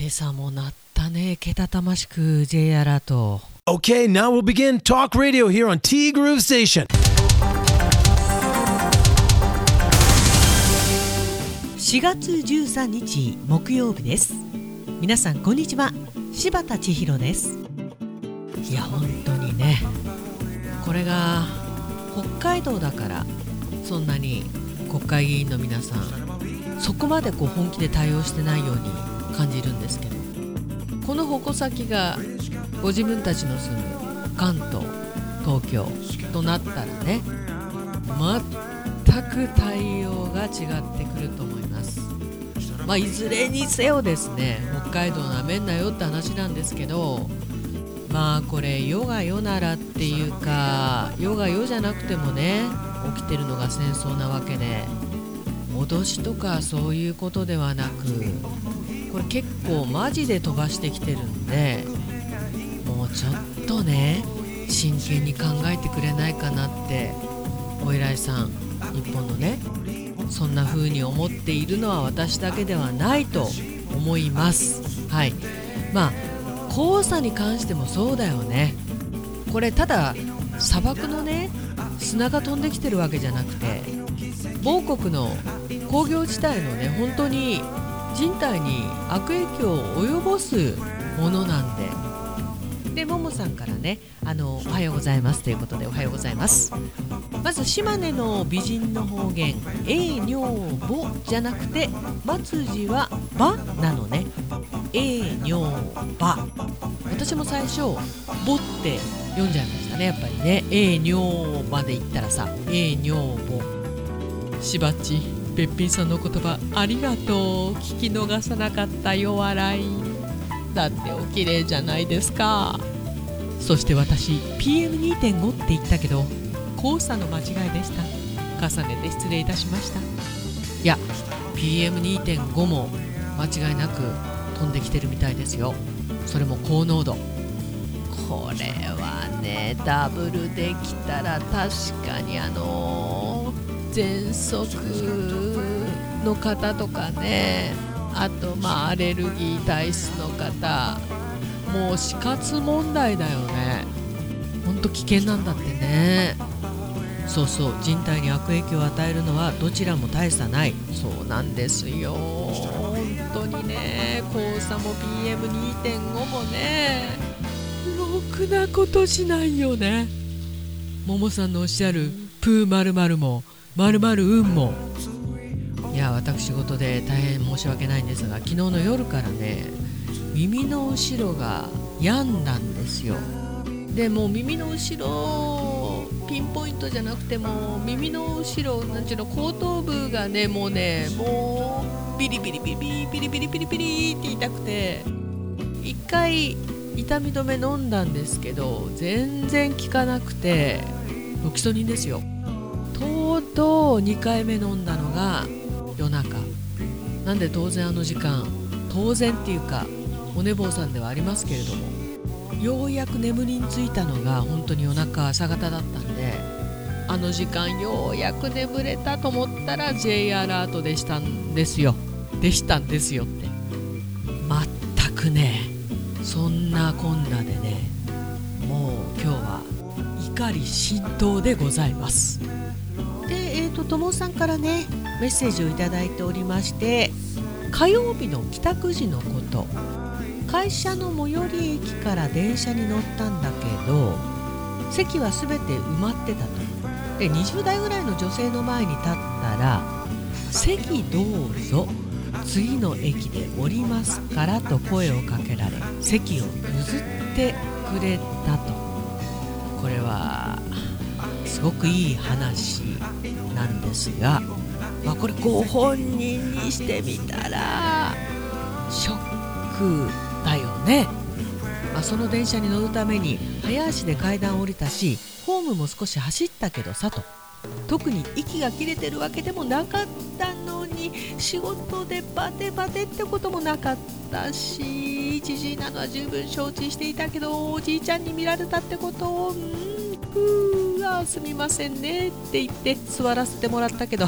今朝も鳴ったね。けたたましく J アラート。Okay, now we'll begin Talk Radio here on T Groove Station. 4月13日木曜日です。皆さんこんにちは。柴田千尋です。いや本当にね。これが北海道だからそんなに国会議員の皆さんそこまでこう本気で対応してないように感じるんですけどこの矛先がご自分たちの住む関東東京となったらね全く対応が違ってくると思います。まあいずれにせよですね北海道なめんなよって話なんですけどまあこれ世が世ならっていうか世が世じゃなくてもね起きてるのが戦争なわけで脅しとかそういうことではなくこれ結構マジで飛ばしてきてるんでもうちょっとね真剣に考えてくれないかなってお偉いさん日本のねそんな風に思っているのは私だけではないと思います。はい。まあ黄砂に関してもそうだよね。これただ砂漠のね砂が飛んできてるわけじゃなくて某国の工業地帯のね本当に人体に悪影響を及ぼすものなんで。でももさんからねあの「おはようございます」ということで「おはようございます」まず島根の美人の方言「えいにょうぼ」じゃなくて末字は「ば」なのね「えいにょうば」私も最初「ぼ」って読んじゃいましたねやっぱりね「えいにょう」まで言ったらさ「えいにょうぼ」しばち。べっぴんさんの言葉ありがとう。聞き逃さなかったよ笑い。だってお綺麗じゃないですか。そして私 PM2.5 って言ったけど黄砂の間違いでした。重ねて失礼いたしました。いや PM2.5 も間違いなく飛んできてるみたいですよ。それも高濃度。これはねダブルできたら確かにあの喘息の方とかね。あとまあアレルギー体質の方。もう死活問題だよね。ほんと危険なんだってね。そうそう。人体に悪影響を与えるのはどちらも大差ない。そうなんですよ。本当にね。黄砂も PM2.5 もね。ろくなことしないよね。ももさんのおっしゃるプーまるもまる運も。私事で大変申し訳ないんですが昨日の夜からね耳の後ろが病んだんですよ。でもう耳の後ろピンポイントじゃなくても耳の後ろなんちゅうの後頭部がねもうねもうビリビリビリビリビリビリビリって痛くて一回痛み止め飲んだんですけど全然効かなくてロキソニンですよ。とうとう2回目飲んだのが夜中。なんで当然あの時間。当然っていうかお寝坊さんではありますけれども。ようやく眠りについたのが本当に夜中朝方だったんであの時間ようやく眠れたと思ったら J アラートでしたんですよ。でしたんですよって。全くねそんなこんなでねもう今日は怒り心頭でございます。でえーとともさんからねメッセージをいただいておりまして火曜日の帰宅時のこと。会社の最寄り駅から電車に乗ったんだけど席は全て埋まってたと。で20代ぐらいの女性の前に立ったら「席どうぞ次の駅で降りますから」と声をかけられ席を譲ってくれたと。これはすごくいい話なんですが、まあ、これご本人にしてみたらショックだよね、まあ、その電車に乗るために早足で階段を降りたしホームも少し走ったけどさと。特に息が切れてるわけでもなかったのに仕事でバテバテってこともなかったしじじいなのは十分承知していたけどおじいちゃんに見られたってことをうん。ふーあすみませんねって言って座らせてもらったけど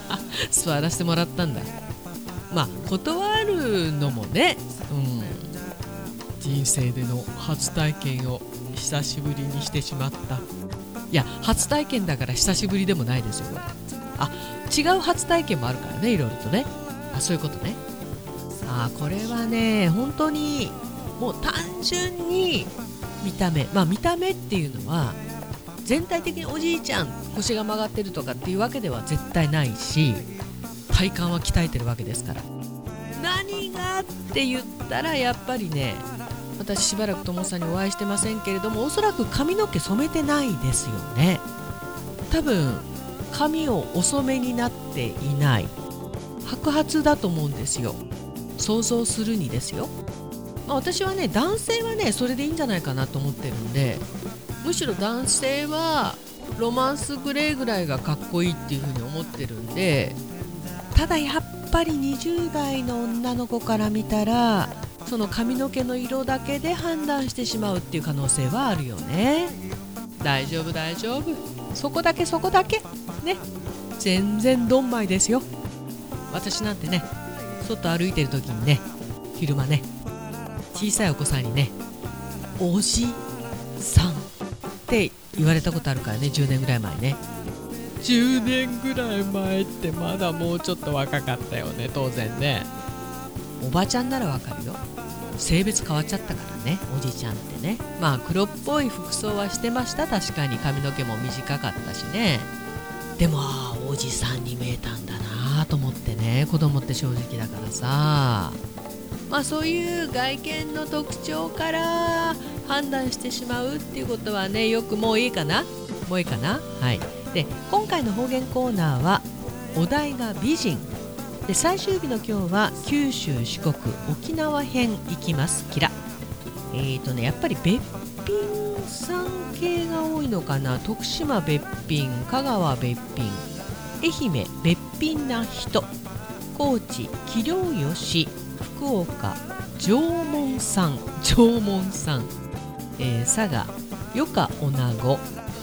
座らせてもらったんだ。まあ断るのもね、うん、人生での初体験を久しぶりにしてしまった。いや初体験だから久しぶりでもないですよこれ。あ違う初体験もあるからねいろいろとね。あそういうことね。あこれはね本当にもう単純に見た目。まあ見た目っていうのは全体的におじいちゃん腰が曲がってるとかっていうわけでは絶対ないし体幹は鍛えてるわけですから。何がって言ったらやっぱりね私しばらくともさんにお会いしてませんけれどもおそらく髪の毛染めてないですよね。多分髪をお染めになっていない。白髪だと思うんですよ。想像するにですよ、まあ、私はね男性はねそれでいいんじゃないかなと思ってるんでむしろ男性はロマンスグレーぐらいがかっこいいっていうふうに思ってるんでただやっぱり20代の女の子から見たらその髪の毛の色だけで判断してしまうっていう可能性はあるよね。大丈夫大丈夫。そこだけそこだけ。ね。全然どんまいですよ。私なんてね外歩いてる時にね昼間ね小さいお子さんにね「おじさん」って言われたことあるからね10年ぐらい前ね。10年ぐらい前ってまだもうちょっと若かったよね当然ね。おばちゃんならわかるよ。性別変わっちゃったからねおじいちゃんってね。まあ黒っぽい服装はしてました。確かに髪の毛も短かったしね。でもあおじさんに見えたんだなと思ってね。子供って正直だからさ。まあそういう外見の特徴から判断してしまうっていうことはねよくもういいかな？もういいかな？はい。で今回の方言コーナーはお題が美人。で最終日の今日は九州四国沖縄編行きます。キラ。えーとねやっぱりべっぴんさん系が多いのかな？徳島べっぴん香川べっぴん愛媛べっぴんな人高知器量よし福岡縄文さん。縄文さん、えー、佐賀余暇女子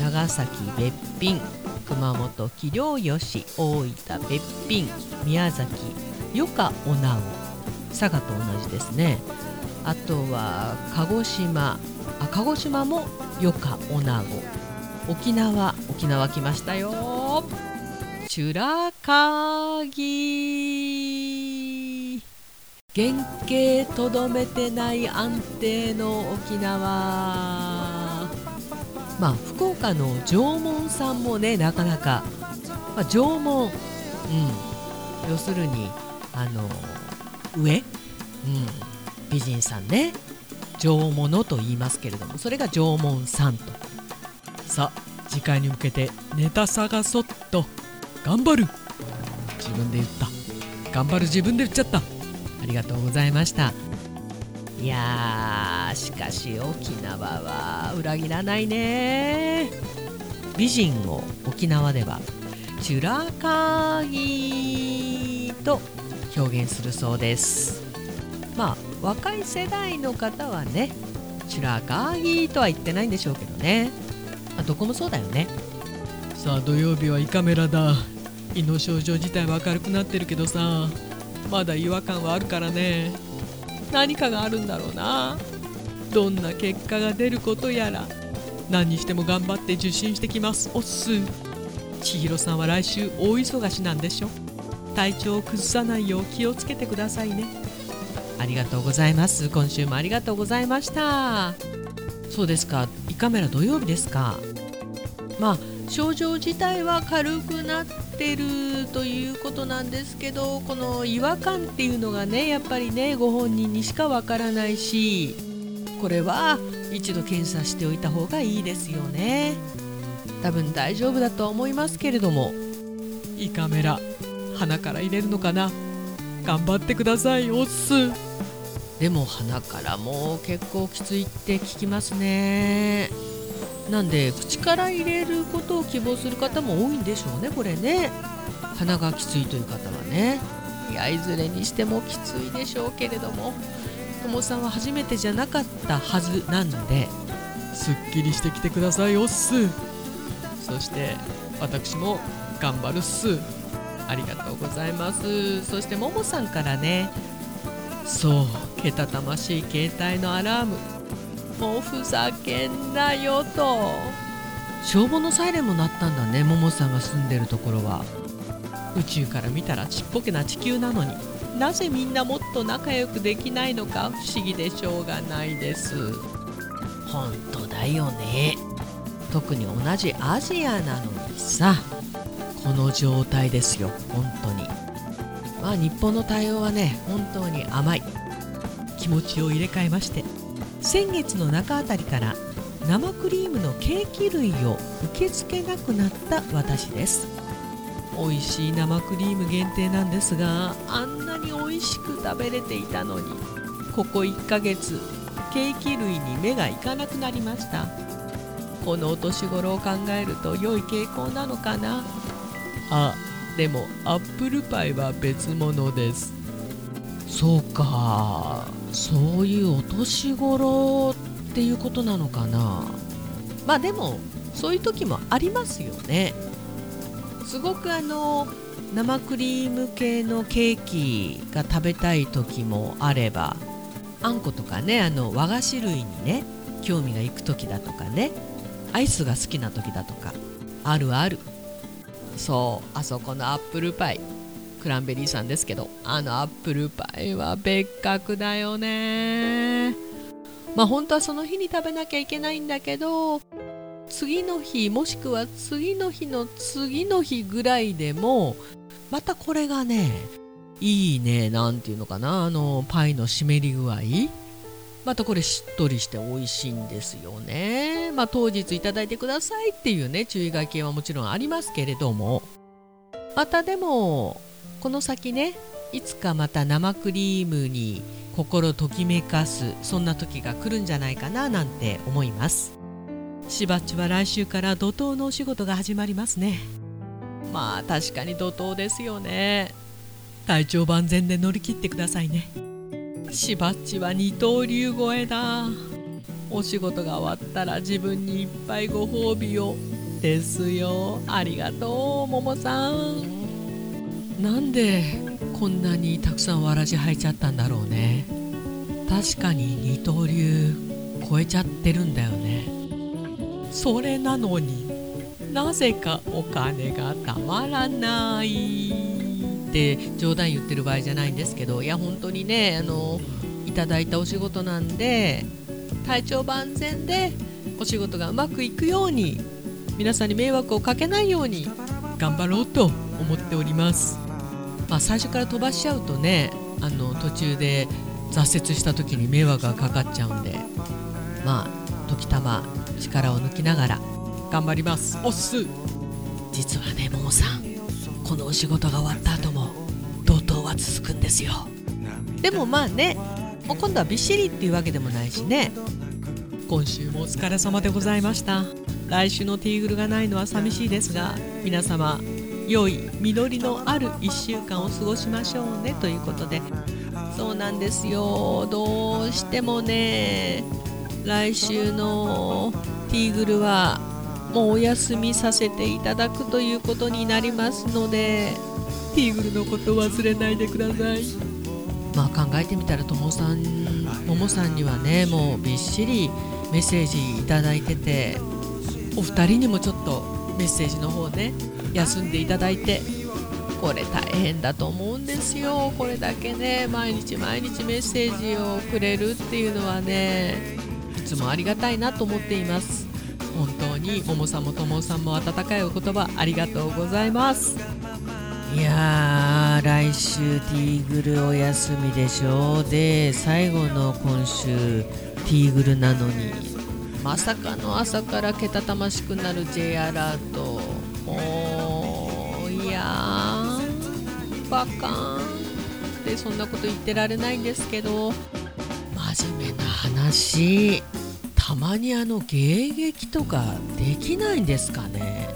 長崎べっぴん熊本器量よし大分べっぴん宮崎余暇おなお佐賀と同じですね。あとは鹿児島あ鹿児島も余暇おなご沖縄沖縄来ましたよ。チュラカギ。原型とどめてない安定の沖縄。まあ福岡の縄文さんもねなかなか、まあ、縄文、うん、要するにあの上、うん、美人さんね。縄物と言いますけれどもそれが縄文さんと。さあ次回に向けてネタ探そうと。頑張る。自分で言った。頑張る自分で言っちゃった。ありがとうございました。いやしかし沖縄は裏切らないね。美人を沖縄ではチュラカギーと表現するそうです。まあ若い世代の方はねチュラカギとは言ってないんでしょうけどね、まあ、どこもそうだよね。さあ土曜日は胃カメラだ。胃の症状自体は明るくなってるけどさ。まだ違和感はあるからね。何かがあるんだろうな。どんな結果が出ることやら。何にしても頑張って受診してきます。おっす。千尋さんは来週大忙しなんでしょ。体調を崩さないよう気をつけてくださいね。ありがとうございます。今週もありがとうございました。そうですか。胃カメラ土曜日ですか。まあ症状自体は軽くなってるということなんですけどこの違和感っていうのがねやっぱりねご本人にしかわからないしこれは一度検査しておいた方がいいですよね。多分大丈夫だとは思いますけれども。胃カメラ鼻から入れるのかな？頑張ってくださいおっすでも鼻からも結構きついって聞きますね。なんで口から入れることを希望する方も多いんでしょうねこれね。鼻がきついという方はね。いやいずれにしてもきついでしょうけれども。ともさんは初めてじゃなかったはずなんですっきりしてきてくださいおっす。そして私も頑張るっす。ありがとうございます。そしてももさんからね。そうけたたましい携帯のアラーム。もうふざけんなよと。消防のサイレンも鳴ったんだねももさんが住んでるところは。宇宙から見たらちっぽけな地球なのに。なぜみんなもっと仲良くできないのか不思議でしょうがないです。本当だよね。特に同じアジアなのにさ。この状態ですよ本当に。まあ日本の対応はね本当に甘い。気持ちを入れ替えまして先月の中あたりから生クリームのケーキ類を受け付けなくなった私です。美味しい生クリーム限定なんですがあんなに美味しく食べれていたのにここ1ヶ月ケーキ類に目がいかなくなりました。このお年頃を考えると良い傾向なのかな？あでもアップルパイは別物です。そうか。そういうお年頃っていうことなのかな。まあでもそういう時もありますよね。すごくあの生クリーム系のケーキが食べたい時もあればあんことかねあの和菓子類にね興味がいく時だとかねアイスが好きな時だとかあるある。そうあそこのアップルパイ。クランベリーさんですけどあのアップルパイは別格だよね。まあ本当はその日に食べなきゃいけないんだけど次の日もしくは次の日の次の日ぐらいでもまたこれがねいいねなんていうのかなあのパイの湿り具合。またこれしっとりして美味しいんですよね。まあ当日いただいてくださいっていうね注意書きはもちろんありますけれども。またでもこの先ねいつかまた生クリームに心ときめかすそんな時が来るんじゃないかななんて思います。しばっちは来週から怒涛のお仕事が始まりますね。まあ確かに怒涛ですよね。体調万全で乗り切ってくださいね。しばっちは二刀流超えだ。お仕事が終わったら自分にいっぱいご褒美を。ですよ。ありがとうももさん。なんでこんなにたくさんわらじ履いちゃったんだろうね。確かに二刀流超えちゃってるんだよね。それなのになぜかお金がたまらないって冗談言ってる場合じゃないんですけど。いや本当にねあのいただいたお仕事なんで体調万全でお仕事がうまくいくように皆さんに迷惑をかけないように頑張ろうと思っております。ま、最初から飛ばしちゃうとねあの途中で挫折した時に迷惑がかかっちゃうんでまあ時たま力を抜きながら頑張ります。おっす。実はねももさんこのお仕事が終わった後も怒涛は続くんですよ。でもまあねもう今度はびっしりっていうわけでもないしね。今週もお疲れ様でございました。来週のティーグルがないのは寂しいですが皆様良い実りのある1週間を過ごしましょうねということで。そうなんですよ。どうしてもね来週のティーグルはもうお休みさせていただくということになりますのでティーグルのこと忘れないでください。まあ考えてみたらともさんももさんにはねもうびっしりメッセージいただいててお二人にもちょっとメッセージの方ね休んでいただいてこれ大変だと思うんですよ。これだけね毎日毎日メッセージをくれるっていうのはねいつもありがたいなと思っています。本当にももさんもともさんも温かいお言葉ありがとうございます。いやー来週ティーグルお休みでしょうで最後の今週ティーグルなのに。まさかの朝からけたたましくなる J アラート。ーバカーンってそんなこと言ってられないんですけど真面目な話。たまにあの迎撃とかできないんですかね。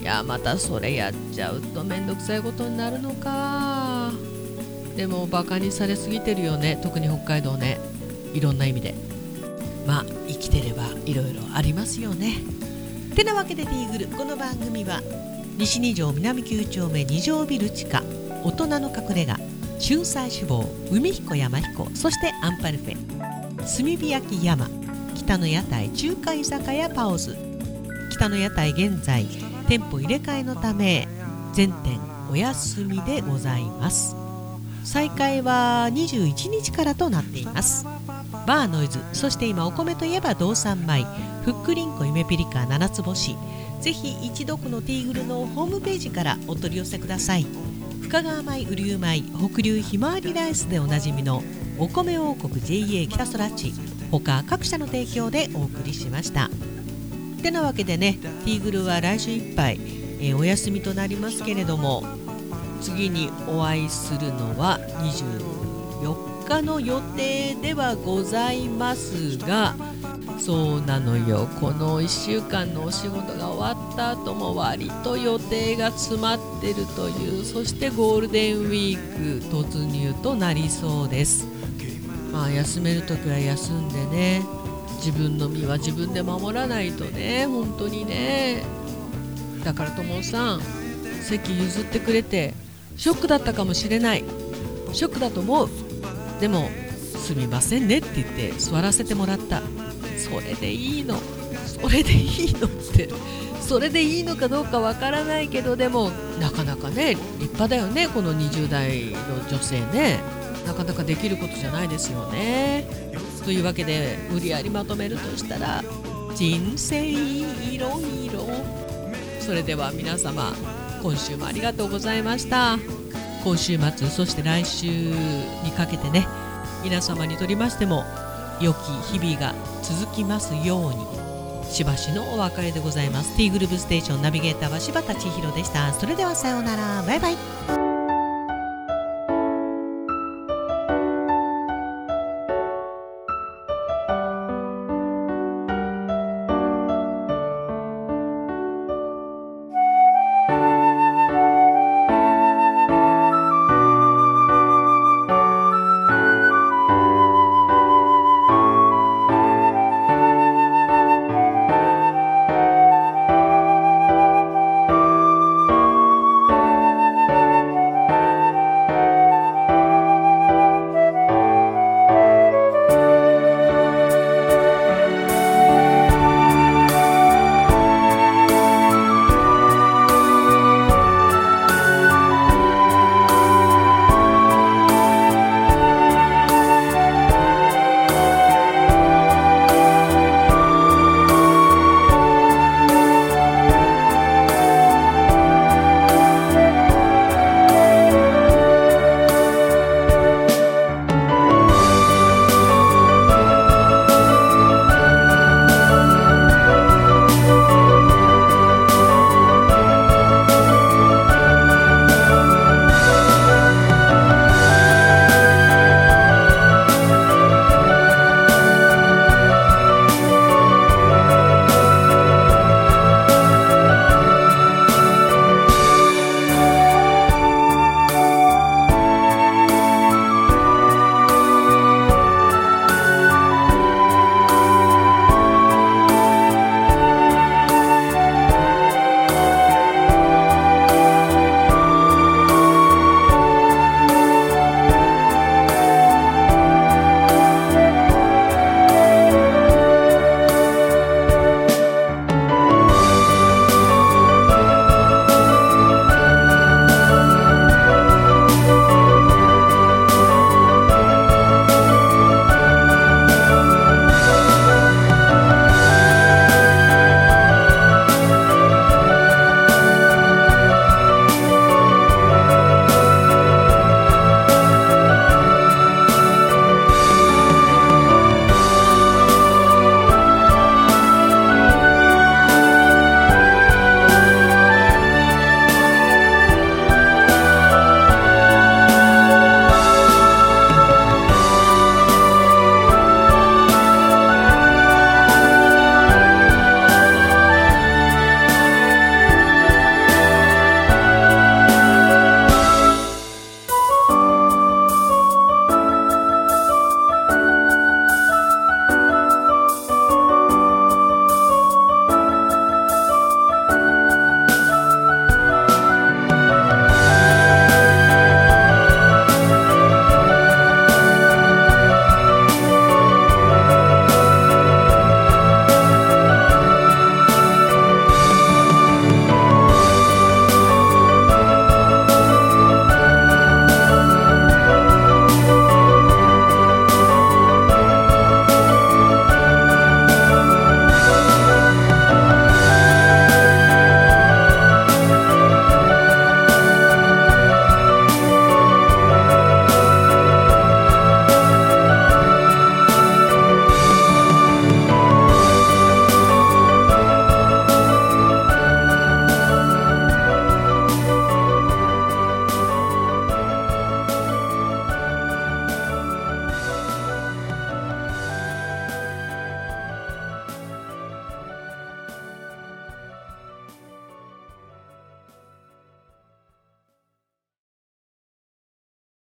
いやまたそれやっちゃうとめんどくさいことになるのか。でもバカにされすぎてるよね。特に北海道ね。いろんな意味で。まあ生きてればいろいろありますよね。てなわけでティーグル。この番組は西二条南九丁目二条ビル地下。大人の隠れ家仲裁志望海彦山彦そしてアンパルフェ炭火焼き山北の屋台中華居酒屋パオズ北の屋台現在店舗入れ替えのため全店お休みでございます。再開は21日からとなっています。バーノイズそして今お米といえば道産米ふっくりんこ夢ピリカ七つ星。ぜひ一読のティーグルのホームページからお取り寄せください。深川米雨竜米北流ひまわりライスでおなじみのお米王国 JA 北空地他各社の提供でお送りしました。てなわけでねティーグルは来週いっぱい、えー、お休みとなりますけれども次にお会いするのは24日。の予定ではございますがそうなのよ。この1週間のお仕事が終わった後も割と予定が詰まってるというそしてゴールデンウィーク突入となりそうです。まあ休める時は休んでね自分の身は自分で守らないとね本当にね。だからともさん席譲ってくれてショックだったかもしれない。ショックだと思う。でもすみませんねって言って座らせてもらった。それでいいの。それでいいのってそれでいいのかどうかわからないけどでもなかなかね立派だよねこの20代の女性ね。なかなかできることじゃないですよね。というわけで無理やりまとめるとしたら人生いろいろ。それでは皆様今週もありがとうございました。今週末そして来週にかけてね皆様にとりましても良き日々が続きますようにしばしのお別れでございます。T グループステーションナビゲーターは柴田千尋でした。それではさようなら。バイバイ。